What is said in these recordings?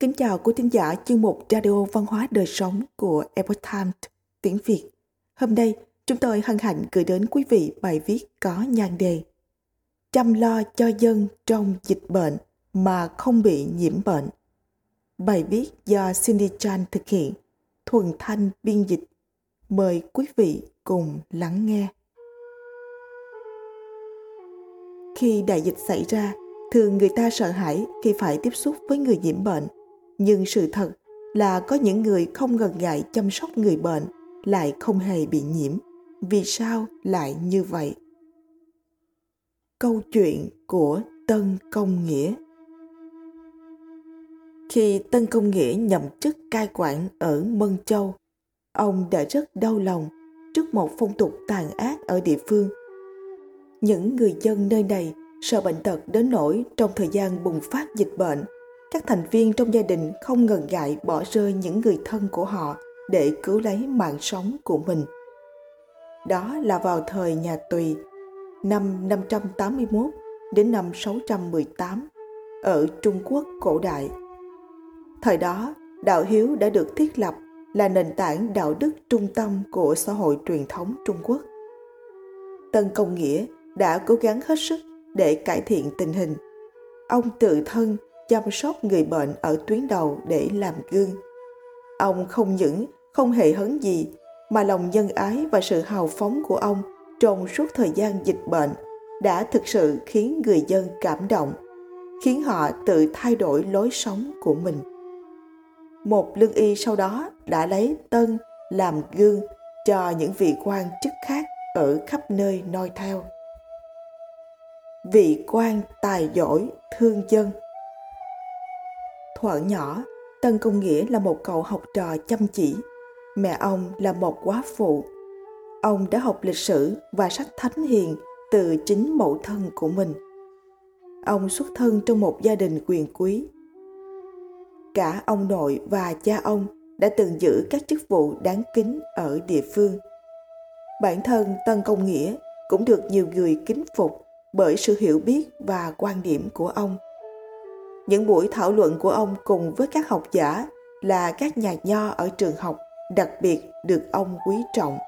Kính chào quý thính giả chương mục Radio Văn hóa Đời Sống của Epoch Times tiếng Việt. Hôm nay, chúng tôi hân hạnh gửi đến quý vị bài viết có nhan đề Chăm lo cho dân trong dịch bệnh mà không bị nhiễm bệnh. Bài viết do Cindy Chan thực hiện, thuần thanh biên dịch. Mời quý vị cùng lắng nghe. Khi đại dịch xảy ra, thường người ta sợ hãi khi phải tiếp xúc với người nhiễm bệnh nhưng sự thật là có những người không ngần ngại chăm sóc người bệnh lại không hề bị nhiễm. Vì sao lại như vậy? Câu chuyện của tân công nghĩa khi tân công nghĩa nhậm chức cai quản ở mân châu, ông đã rất đau lòng trước một phong tục tàn ác ở địa phương. Những người dân nơi này sợ bệnh tật đến nỗi trong thời gian bùng phát dịch bệnh các thành viên trong gia đình không ngần ngại bỏ rơi những người thân của họ để cứu lấy mạng sống của mình. Đó là vào thời nhà Tùy, năm 581 đến năm 618 ở Trung Quốc cổ đại. Thời đó, đạo hiếu đã được thiết lập là nền tảng đạo đức trung tâm của xã hội truyền thống Trung Quốc. Tân Công Nghĩa đã cố gắng hết sức để cải thiện tình hình. Ông tự thân chăm sóc người bệnh ở tuyến đầu để làm gương. Ông không những không hề hấn gì mà lòng nhân ái và sự hào phóng của ông trong suốt thời gian dịch bệnh đã thực sự khiến người dân cảm động, khiến họ tự thay đổi lối sống của mình. Một lương y sau đó đã lấy tân làm gương cho những vị quan chức khác ở khắp nơi noi theo. Vị quan tài giỏi thương dân Thuở nhỏ, Tân Công Nghĩa là một cậu học trò chăm chỉ. Mẹ ông là một quá phụ. Ông đã học lịch sử và sách thánh hiền từ chính mẫu thân của mình. Ông xuất thân trong một gia đình quyền quý. Cả ông nội và cha ông đã từng giữ các chức vụ đáng kính ở địa phương. Bản thân Tân Công Nghĩa cũng được nhiều người kính phục bởi sự hiểu biết và quan điểm của ông những buổi thảo luận của ông cùng với các học giả là các nhà nho ở trường học đặc biệt được ông quý trọng.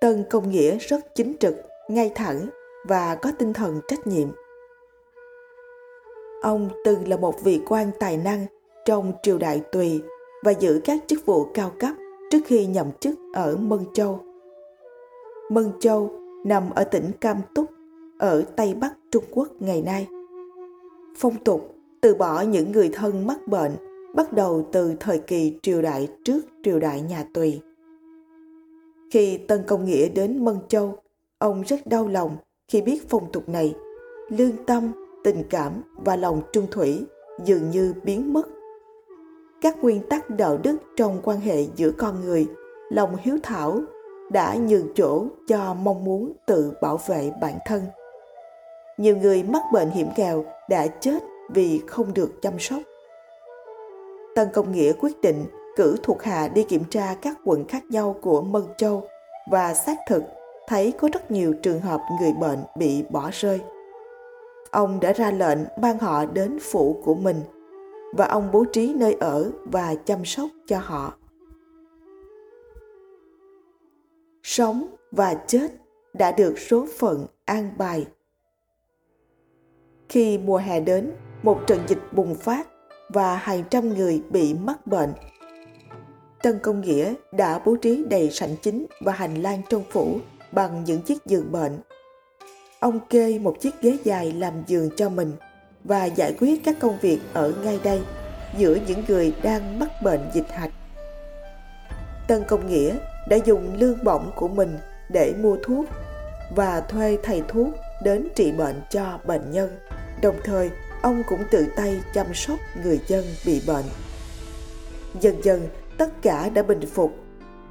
Tân Công Nghĩa rất chính trực, ngay thẳng và có tinh thần trách nhiệm. Ông từng là một vị quan tài năng trong triều đại Tùy và giữ các chức vụ cao cấp trước khi nhậm chức ở Mân Châu. Mân Châu nằm ở tỉnh Cam Túc ở Tây Bắc Trung Quốc ngày nay. Phong tục từ bỏ những người thân mắc bệnh bắt đầu từ thời kỳ triều đại trước triều đại nhà Tùy. Khi Tân Công Nghĩa đến Mân Châu, ông rất đau lòng khi biết phong tục này. Lương tâm, tình cảm và lòng trung thủy dường như biến mất. Các nguyên tắc đạo đức trong quan hệ giữa con người, lòng hiếu thảo đã nhường chỗ cho mong muốn tự bảo vệ bản thân nhiều người mắc bệnh hiểm nghèo đã chết vì không được chăm sóc. Tân Công Nghĩa quyết định cử thuộc hạ đi kiểm tra các quận khác nhau của Mân Châu và xác thực thấy có rất nhiều trường hợp người bệnh bị bỏ rơi. Ông đã ra lệnh ban họ đến phủ của mình và ông bố trí nơi ở và chăm sóc cho họ. Sống và chết đã được số phận an bài khi mùa hè đến, một trận dịch bùng phát và hàng trăm người bị mắc bệnh. Tân Công Nghĩa đã bố trí đầy sảnh chính và hành lang trong phủ bằng những chiếc giường bệnh. Ông kê một chiếc ghế dài làm giường cho mình và giải quyết các công việc ở ngay đây giữa những người đang mắc bệnh dịch hạch. Tân Công Nghĩa đã dùng lương bổng của mình để mua thuốc và thuê thầy thuốc đến trị bệnh cho bệnh nhân. Đồng thời, ông cũng tự tay chăm sóc người dân bị bệnh. Dần dần, tất cả đã bình phục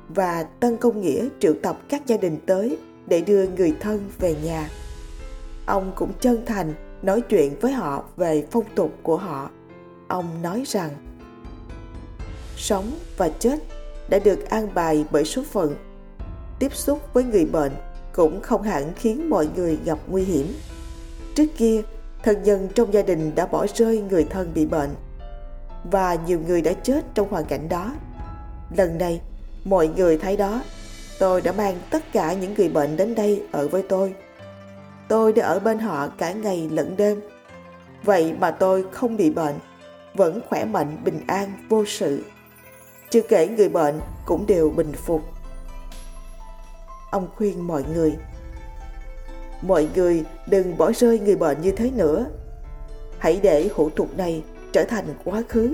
và Tân Công Nghĩa triệu tập các gia đình tới để đưa người thân về nhà. Ông cũng chân thành nói chuyện với họ về phong tục của họ. Ông nói rằng sống và chết đã được an bài bởi số phận. Tiếp xúc với người bệnh cũng không hẳn khiến mọi người gặp nguy hiểm. Trước kia, thân nhân trong gia đình đã bỏ rơi người thân bị bệnh và nhiều người đã chết trong hoàn cảnh đó. Lần này, mọi người thấy đó, tôi đã mang tất cả những người bệnh đến đây ở với tôi. Tôi đã ở bên họ cả ngày lẫn đêm. Vậy mà tôi không bị bệnh, vẫn khỏe mạnh, bình an, vô sự. Chưa kể người bệnh cũng đều bình phục. Ông khuyên mọi người Mọi người đừng bỏ rơi người bệnh như thế nữa. Hãy để hủ tục này trở thành quá khứ.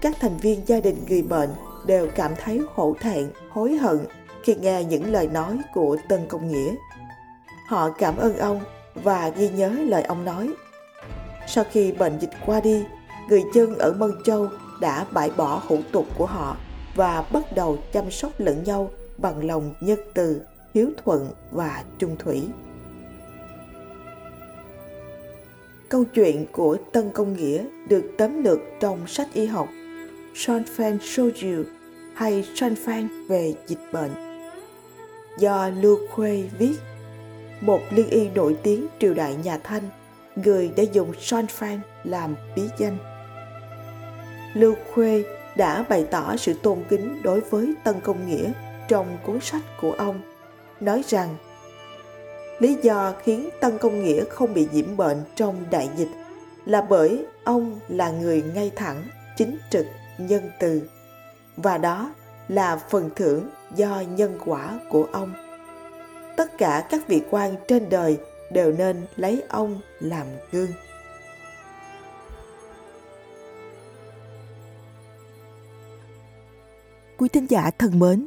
Các thành viên gia đình người bệnh đều cảm thấy hổ thẹn, hối hận khi nghe những lời nói của Tân Công Nghĩa. Họ cảm ơn ông và ghi nhớ lời ông nói. Sau khi bệnh dịch qua đi, người dân ở Mân Châu đã bãi bỏ hủ tục của họ và bắt đầu chăm sóc lẫn nhau bằng lòng nhân từ, hiếu thuận và trung thủy. Câu chuyện của Tân Công Nghĩa được tóm lược trong sách y học Sanfan Soju hay Sanfan về dịch bệnh do Lưu Khuê viết một liên y nổi tiếng triều đại nhà Thanh người đã dùng Sanfan làm bí danh. Lưu Khuê đã bày tỏ sự tôn kính đối với Tân Công Nghĩa trong cuốn sách của ông, nói rằng lý do khiến Tân Công Nghĩa không bị nhiễm bệnh trong đại dịch là bởi ông là người ngay thẳng, chính trực, nhân từ và đó là phần thưởng do nhân quả của ông. Tất cả các vị quan trên đời đều nên lấy ông làm gương. Quý thính giả thân mến,